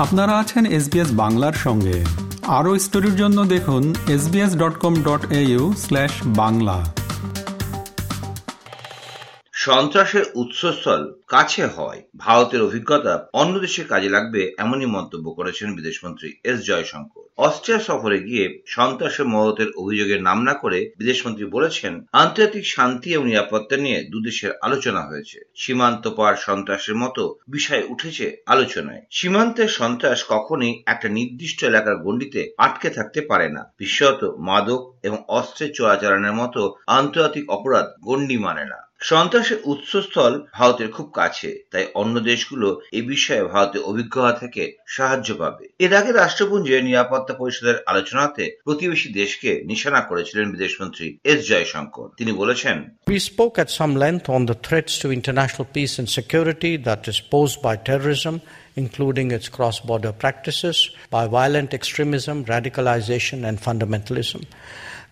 আপনারা আছেন এসবিএস বাংলার সঙ্গে। আরও স্টোরির জন্য দেখুন SBS dot com dot slash Bangla. সন্ত্রাসের উৎসস্থল কাছে হয়। ভারতের অভিজ্ঞতা অন্য দেশে কাজে লাগবে এমনই মন্তব্য করেছেন বিদেশমন্ত্রী এস জয়শঙ্কর। অস্ট্রিয়া সফরে গিয়ে সন্ত্রাসের মদতের অভিযোগের নাম না করে বিদেশমন্ত্রী বলেছেন, আন্তর্জাতিক শান্তি এবং নিরাপত্তা নিয়ে দুদেশের আলোচনা হয়েছে। সীমান্ত পার সন্ত্রাসের মতো বিষয় উঠেছে আলোচনায়। সীমান্তের সন্ত্রাস কখনই একটা নির্দিষ্ট এলাকার গণ্ডিতে আটকে থাকতে পারে না। বিশেষত মাদক এবং অস্ত্রের চোরাচালানের মতো আন্তর্জাতিক অপরাধ গণ্ডি মানে না। সন্ত্রাসের উৎসস্থল ভারতের খুব কাছে তাই অন্য দেশগুলো এই বিষয়ে ভারতের অভিজ্ঞতা থেকে সাহায্য পাবে এর আগে রাষ্ট্রপুঞ্জে নিরাপত্তা পরিষদের আলোচনাতে প্রতিবেশী দেশকে নিশানা করেছিলেন বিদেশমন্ত্রী এস জয়শঙ্কর তিনি বলেছেন We spoke at some length on the threats to international peace and security that is posed by terrorism, including its cross border practices, by violent extremism, radicalization, and fundamentalism.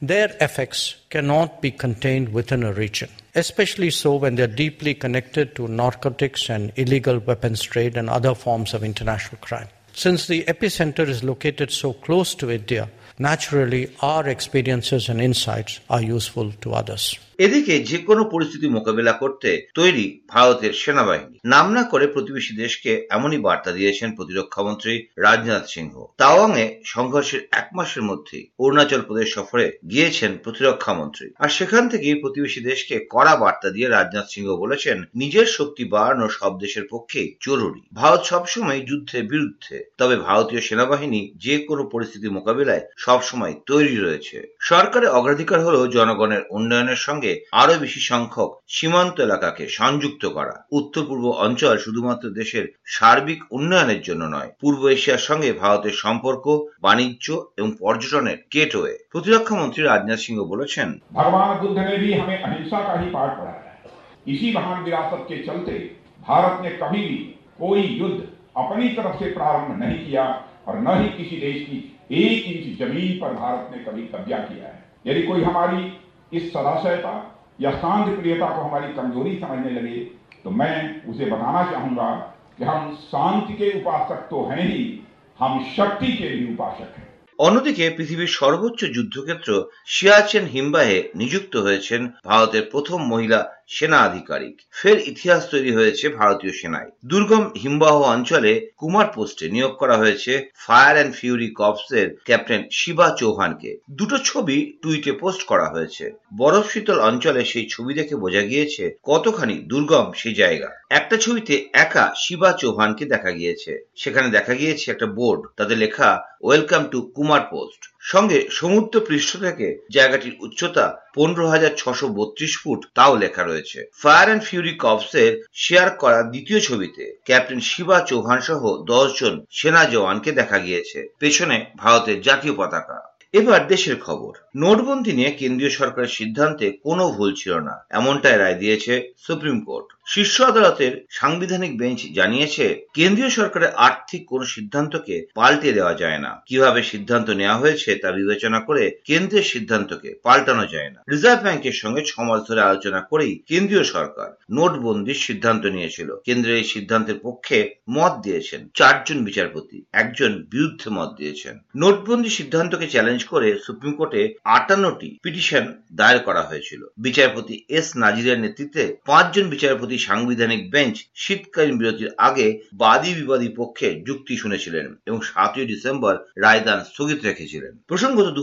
Their effects cannot be contained within a region, especially so when they are deeply connected to narcotics and illegal weapons trade and other forms of international crime. Since the epicenter is located so close to India, naturally, our experiences and insights are useful to others. এদিকে যে কোনো পরিস্থিতি মোকাবিলা করতে তৈরি ভারতের সেনাবাহিনী নাম না করে প্রতিবেশী দেশকে এমনই বার্তা দিয়েছেন প্রতিরক্ষা মন্ত্রী রাজনাথ সিংহ। তাওয়াংয়ে সংঘর্ষের এক মাসের মধ্যেই অরুণাচল প্রদেশ সফরে গিয়েছেন প্রতিরক্ষা মন্ত্রী। আর সেখান থেকেই প্রতিবেশী দেশকে কড়া বার্তা দিয়ে রাজনাথ সিংহ বলেছেন, নিজের শক্তি বাড়ানো সব দেশের পক্ষে জরুরি। ভারত সবসময় যুদ্ধের বিরুদ্ধে, তবে ভারতীয় সেনাবাহিনী যে কোনো পরিস্থিতি মোকাবিলায় সবসময় তৈরি রয়েছে সরকারের অগ্রাধিকার হল জনগণের উন্নয়নের সঙ্গে আরো বেশি সংখ্যক সীমান্ত এলাকাকে সংযুক্ত করা উত্তর পূর্ব অঞ্চল শুধুমাত্র দেশের সার্বিক উন্নয়নের জন্য নয় পূর্ব এশিয়ার সঙ্গে ভারতের সম্পর্ক বাণিজ্য এবং পর্যটনের গেটওয়ে প্রতিরক্ষা মন্ত্রী রাজনাথ সিংহ বলেছেন भगवान बुद्ध ने भी हमें अहिंसा का ही पाठ पढ़ाया है इसी महान विरासत के चलते भारत ने कभी भी कोई युद्ध अपनी तरफ से प्रारंभ नहीं किया और न ही किसी देश की एक इंच ज़मीन पर भारत ने कभी कब्जा किया है। यदि कोई हमारी इस सदाशयता या शांत प्रियता को हमारी कमज़ोरी समझने लगे तो मैं उसे बताना चाहूँगा कि हम शांति के उपासक तो हैं ही, हम शक्ति के भी उपासक हैं। অন্যদিকে পৃথিবীর সর্বোচ্চ যুদ্ধক্ষেত্র সিয়াচেন হিমবাহে নিযুক্ত হয়েছেন ভারতের প্রথম মহিলা সেনা আধিকারিক। ফের ইতিহাস তৈরি হয়েছে ভারতীয় সেনায়। দুর্গম হিমবাহ অঞ্চলে কুমার পোস্টে নিয়োগ করা হয়েছে ফায়ার অ্যান্ড ফিউরি কপসের ক্যাপ্টেন শিবা চৌহানকে। দুটো ছবি টুইটে পোস্ট করা হয়েছে। বরফ শীতল অঞ্চলে সেই ছবি দেখে বোঝা গিয়েছে কতখানি দুর্গম সেই জায়গা। একটা ছবিতে একা শিবা চৌহানকে দেখা গিয়েছে। সেখানে দেখা গিয়েছে একটা বোর্ড, তাতে লেখা ওয়েলকাম টু কুমার পোস্ট সঙ্গে সমুদ্র পৃষ্ঠ থেকে জায়গাটির উচ্চতা পনেরো হাজার ছশো বত্রিশ ফুট, তাও লেখা রয়েছে। ফায়ার অ্যান্ড ফিউরি কপসের শেয়ার করা দ্বিতীয় ছবিতে ক্যাপ্টেন শিবা চৌহান সহ দশ জন সেনা জওয়ানকে দেখা গিয়েছে, পেছনে ভারতের জাতীয় পতাকা। এবার দেশের খবর। নোটবন্দি নিয়ে কেন্দ্রীয় সরকারের সিদ্ধান্তে কোনো ভুল ছিল না, এমনটাই রায় দিয়েছে সুপ্রিম কোর্ট। শীর্ষ আদালতের সাংবিধানিক বেঞ্চ জানিয়েছে, কেন্দ্রীয় সরকারের আর্থিক কোন সিদ্ধান্তকে পাল্টে দেওয়া যায় না। কীভাবে সিদ্ধান্ত নেওয়া হয়েছে তা বিবেচনা করে কেন্দ্রের সিদ্ধান্তকে পাল্টানো যায় না। রিজার্ভ ব্যাংকের সঙ্গে ছমাস ধরে আলোচনা করেই কেন্দ্রীয় সরকার নোটবন্দির সিদ্ধান্ত নিয়েছিল। কেন্দ্রের এই সিদ্ধান্তের পক্ষে মত দিয়েছেন। চারজন বিচারপতি, একজন বিরুদ্ধে মত দিয়েছেন। নোটবন্দি সিদ্ধান্তকে চ্যালেঞ্জ করে সুপ্রিম কোর্টে আটান্নটি পিটিশন দায়ের করা হয়েছিল। বিচারপতি এস নাজিরের নেতৃত্বে পাঁচজন বিচারপতি সাংবিধানিক বেঞ্চ শীতকালীন বিরতির আগে বাদী বিবাদী পক্ষে যুক্তি শুনেছিলেন এবং সাতই ডিসেম্বর রায়দান স্থগিত রেখেছিলেন প্রসঙ্গত দু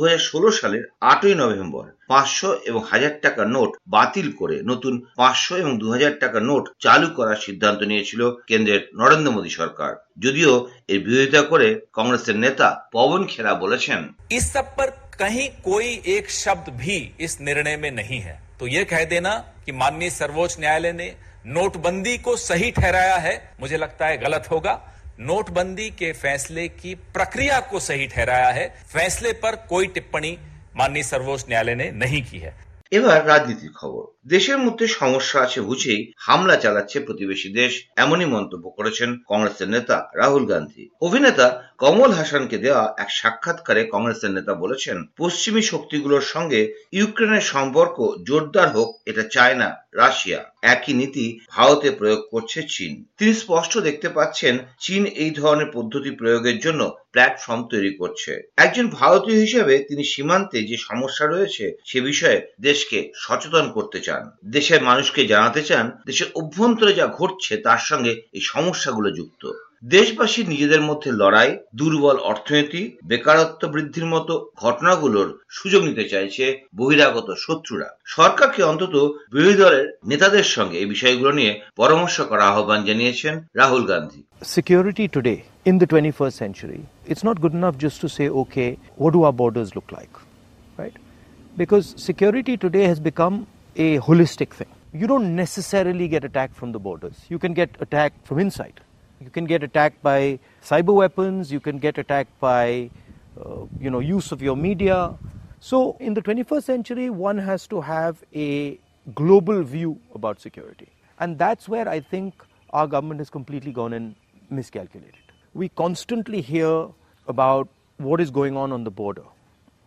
সালের আটই নভেম্বর পাঁচশো এবং হাজার টাকার নোট বাতিল করে নতুন পাঁচশো এবং দু টাকার নোট চালু করার সিদ্ধান্ত নিয়েছিল কেন্দ্রের নরেন্দ্র মোদী সরকার যদিও এর বিরোধিতা করে কংগ্রেসের নেতা পবন খেরা বলেছেন इस सब पर कहीं कोई एक शब्द भी इस निर्णय में नहीं है तो यह कह देना कि माननीय सर्वोच्च न्यायालय ने नोटबंदी को सही ठहराया है मुझे लगता है गलत होगा नोटबंदी के फैसले की प्रक्रिया को सही ठहराया है फैसले पर कोई टिप्पणी माननीय सर्वोच्च न्यायालय ने नहीं की है এবার রাজনীতির খবর দেশের মধ্যে সমস্যা আছে বুঝেই হামলা চালাচ্ছে প্রতিবেশী দেশ, এমনই মন্তব্য করেছেন কংগ্রেসের নেতা রাহুল গান্ধী। অভিনেতা কমল হাসানকে দেওয়া এক সাক্ষাৎকারে কংগ্রেসের নেতা বলেছেন, পশ্চিমী শক্তিগুলোর সঙ্গে ইউক্রেনের সম্পর্ক জোরদার হোক, এটা চায় না রাশিয়া। একই নীতি ভারতে প্রয়োগ করছে চীন। তিনি স্পষ্ট দেখতে পাচ্ছেন, চীন এই ধরনের পদ্ধতি প্রয়োগের জন্য প্ল্যাটফর্ম তৈরি করছে। একজন ভারতীয় হিসেবে তিনি সীমান্তে যে সমস্যা রয়েছে, সে বিষয়ে দেশকে সচেতন করতে চান। দেশের মানুষকে জানাতে চান দেশের অভ্যন্তরে যা ঘটছে তার সঙ্গে এই সমস্যাগুলো যুক্ত দেশবাসী নিজেদের মধ্যে লড়াই দুর্বল অর্থনীতি বেকারত্ব বৃদ্ধির মতো ঘটনাগুলোর সুযোগ নিতে চাইছে বহিরাগত শত্রুরা সরকারকে অন্তত বিরোধী দলের নেতাদের সঙ্গে এই বিষয়গুলো নিয়ে পরামর্শ করা আহ্বান জানিয়েছেন Rahul Gandhi security today in the 21st century, it's not good enough just to say, okay, what do our borders look like? Right? Because security today has become a holistic thing. You don't necessarily get attacked from the borders. You can get attacked from inside. You can get attacked by cyber weapons, you can get attacked by uh, you know use of your media. So in the 21st century one has to have a global view about security. And that's where I think our government has completely gone and miscalculated. We constantly hear about what is going on on the border.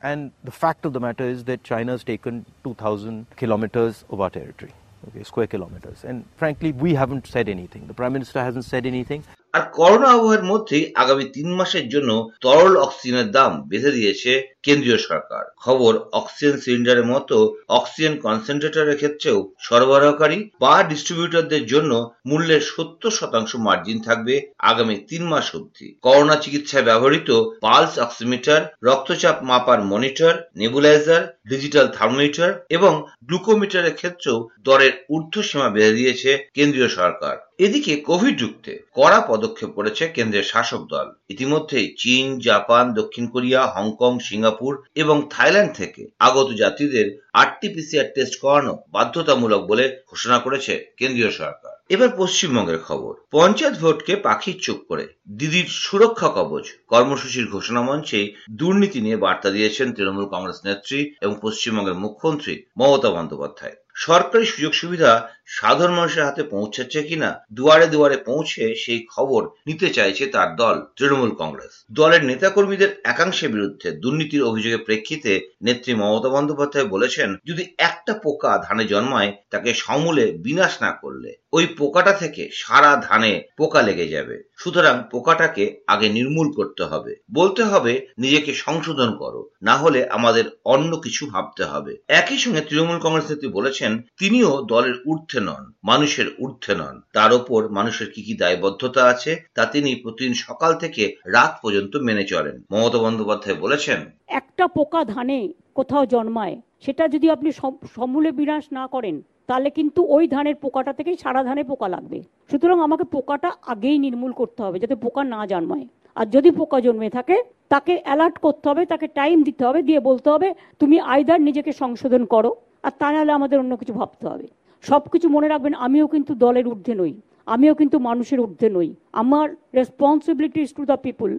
And the fact of the matter is that China has taken 2,000 kilometers of our territory, okay, square kilometers. And frankly, we haven't said anything. The Prime Minister hasn't said anything. আর corona আবহের মধ্যেই আগামী তিন মাসের জন্য তরল অক্সিজেনের দাম বেঁধে দিয়েছে কেন্দ্রীয় সরকার। খবর, অক্সিজেন সিলিন্ডারের মতো অক্সিজেন কনসেন্ট্রেটরের ক্ষেত্রেও সরবরাহকারী বা ডিস্ট্রিবিউটরদের জন্য মূল্যের সত্তর শতাংশ মার্জিন থাকবে আগামী তিন মাস অবধি। করোনা চিকিৎসায় ব্যবহৃত পালস অক্সিমিটার, রক্তচাপ মাপার মনিটর, নেবুলাইজার, ডিজিটাল থার্মোমিটার এবং গ্লুকোমিটারের ক্ষেত্রেও দরের ঊর্ধ্বসীমা বেঁধে দিয়েছে কেন্দ্রীয় সরকার। এদিকে কোভিড রুখতে কড়া পদক্ষেপ করেছে কেন্দ্রের শাসক দল। ইতিমধ্যেই চীন, জাপান, দক্ষিণ কোরিয়া, হংকং, সিঙ্গাপুর এবং থাইল্যান্ড থেকে আগত যাত্রীদের আরটিপিসিআর টেস্ট করানো বাধ্যতামূলক বলে ঘোষণা করেছে কেন্দ্রীয় সরকার। এবার পশ্চিমবঙ্গের খবর। পঞ্চায়েত ভোটকে পাখির চুপ করে দিদির সুরক্ষা কবচ। কর্মসূচির ঘোষণা মঞ্চে দুর্নীতি নিয়ে বার্তা দিয়েছেন তৃণমূল কংগ্রেস নেত্রী এবং পশ্চিমবঙ্গের মুখ্যমন্ত্রী মমতা বন্দ্যোপাধ্যায়। সরকারি সুযোগ সুবিধা সাধারণ মানুষের হাতে পৌঁছাচ্ছে কিনা, দুয়ারে দুয়ারে পৌঁছে সেই খবর নিতে চাইছে তার দল, তৃণমূল কংগ্রেস। দলের নেতাকর্মীদের একাংশের বিরুদ্ধে দুর্নীতির অভিযোগের প্রেক্ষিতে নেত্রী মমতা বন্দ্যোপাধ্যায় বলেছেন, যদি একটা পোকা ধানে জন্মায়, তাকে সমূলে বিনাশ না করলে, ওই পোকাটা থেকে সারা ধানে পোকা লেগে যাবে। সুতরাং পোকাটাকে আগে নির্মূল করতে হবে। বলতে হবে, নিজেকে সংশোধন করো, না হলে আমাদের অন্য কিছু ভাবতে হবে। একই সঙ্গে তৃণমূল কংগ্রেস নেত্রী বলেছেন তিনিও দলের ঊর্ধ্বে নন, মানুষের ঊর্ধ্বে নন। তার ওপর মানুষের কি কি দায়বদ্ধতা আছে, তা তিনি প্রতিদিন সকাল থেকে রাত পর্যন্ত মেনে চলেন। মমতা বন্দ্যোপাধ্যায় বলেছেন, একটা পোকা ধানে কোথাও জন্মায়, সেটা যদি আপনি সমূলে বিনাশ না করেন, তাহলে কিন্তু ওই ধানের পোকাটা থেকেই সারা ধানে পোকা লাগবে। সুতরাং আমাকে পোকাটা আগেই নির্মূল করতে হবে, যাতে পোকা না জন্মায়। আর যদি পোকা জন্মে থাকে, তাকে অ্যালার্ট করতে হবে, তাকে টাইম দিতে হবে, দিয়ে বলতে হবে, তুমি আইদার নিজেকে সংশোধন করো আর তা নাহলে আমাদের অন্য কিছু ভাবতে হবে। সব কিছু মনে রাখবেন, আমিও কিন্তু দলের ঊর্ধ্বে নই। আমিও কিন্তু মানুষের ঊর্ধ্বে নই। আমার রেসপন্সিবিলিটি টু দ্য পিপুল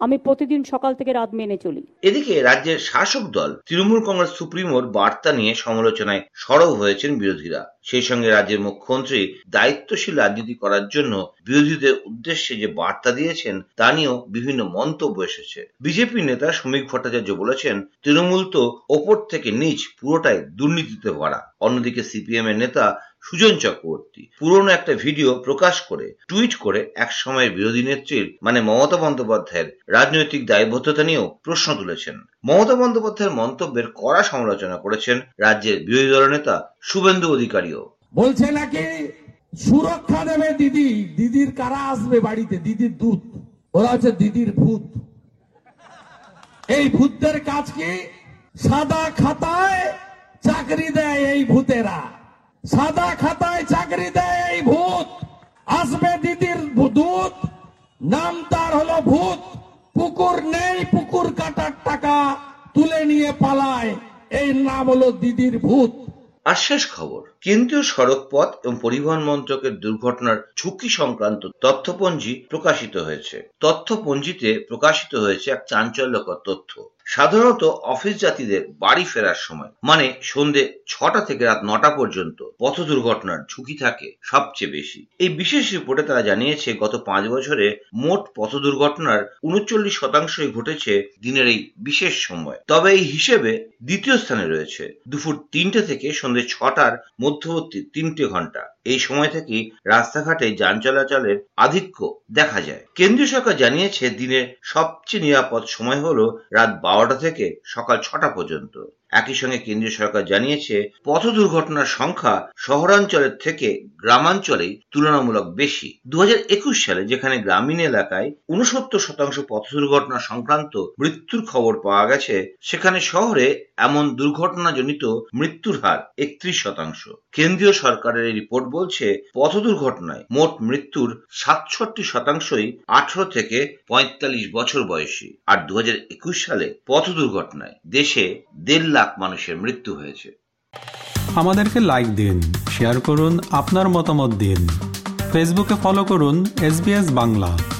আমি প্রতিদিন সকাল থেকে রাত মেনে চলি। এদিকে রাজ্যের শাসক দল, তৃণমূল কংগ্রেস সুপ্রিমোর বার্তা নিয়ে সমালোচনায় সরব হয়েছেন বিরোধীরা। সেই সঙ্গে রাজ্যের মুখ্যমন্ত্রী দায়িত্বশীল রাজনীতি করার জন্য বিরোধীদের উদ্দেশ্যে যে বার্তা দিয়েছেন, তা নিয়েও বিভিন্ন মন্তব্য এসেছে। বিজেপি নেতা শ্রমিক ভট্টাচার্য বলেছেন, তৃণমূল তো ওপর থেকে নিচ, পুরোটাই দুর্নীতিতে ভরা। অন্যদিকে সিপিএম এর নেতা সুজন চক্রবর্তী পুরনো একটা ভিডিও প্রকাশ করে, টুইট করে এক সময়ের বিরোধী নেত্রীর মানে মমতা বন্দ্যোপাধ্যায়ের, রাজনৈতিক দায়বদ্ধতা নিয়েও প্রশ্ন তুলেছেন। মমতা বন্দ্যোপাধ্যায়ের মন্তব্যের কড়া সমালোচনা করেছেন রাজ্যের বিরোধী দল নেতা শুভেন্দু অধিকারীও। বলছে নাকি সুরক্ষা দেবে দিদি, দিদির কারা আসবে বাড়িতে? দিদির দূত। ওরা হচ্ছে দিদির ভূত। এই ভূতদের কাজ কি? সাদা খাতায় চাকরি দেয় এই ভূতেরা। সাদা খাতায় চাকরি দেয় এই ভূত। আসবে দিদির দূত। নাম তার হলো ভূত। পুকুর নেই, পুকুর কাটার টাকা তুলে নিয়ে পালায়। এই নাম হলো দিদির ভূত। আর শেষ খবর। কেন্দ্রীয় সড়ক পথ এবং পরিবহন মন্ত্রকের দুর্ঘটনার ঝুঁকি সংক্রান্ত তথ্যপঞ্জি প্রকাশিত হয়েছে। তথ্যপঞ্জিতে প্রকাশিত হয়েছে এক চাঞ্চল্যকর তথ্য। সাধারণত অফিস যাত্রীদের বাড়ি ফেরার সময় মানে সন্ধে ছটা থেকে রাত নটা পর্যন্ত পথ দুর্ঘটনার ঝুঁকি থাকে সবচেয়ে বেশি। এই বিশেষ রিপোর্টে তারা জানিয়েছে, গত পাঁচ বছরে মোট পথ দুর্ঘটনার উনচল্লিশ শতাংশই ঘটেছে দিনের এই বিশেষ সময়। তবে এই হিসেবে দ্বিতীয় স্থানে রয়েছে। দুপুর তিনটে থেকে সন্ধে ছটার মধ্যবর্তী তিনটি ঘণ্টা। এই সময় থেকে রাস্তাঘাটে যান চলাচলের আধিক্য দেখা যায়। কেন্দ্রীয় সরকার জানিয়েছে, দিনের সবচেয়ে নিরাপদ সময় হল রাত বারোটা থেকে সকাল ছটা পর্যন্ত। একই সঙ্গে কেন্দ্রীয় সরকার জানিয়েছে, পথ দুর্ঘটনার সংখ্যা শহরাঞ্চলের থেকে গ্রামাঞ্চলেই তুলনামূলক বেশি। দু হাজার একুশ সালে যেখানে গ্রামীণ এলাকায় উনসত্তর শতাংশ পথ দুর্ঘটনা সংক্রান্ত মৃত্যুর খবর পাওয়া গেছে, সেখানে শহরে এমন দুর্ঘটনাজনিত মৃত্যুর হার একত্রিশ শতাংশ। কেন্দ্রীয় সরকারের এই রিপোর্ট বলছে পথ দুর্ঘটনায় মোট মৃত্যুর সাতষট্টি শতাংশই আঠারো থেকে পঁয়তাল্লিশ বছর বয়সী। আর দু হাজার একুশ সালে পথ দুর্ঘটনায় দেশে দেড় লাখ মানুষের মৃত্যু হয়েছে। আমাদেরকে লাইক দিন শেয়ার করুন, আপনার মতামত দিন। ফেসবুকে ফলো করুন এস বাংলা।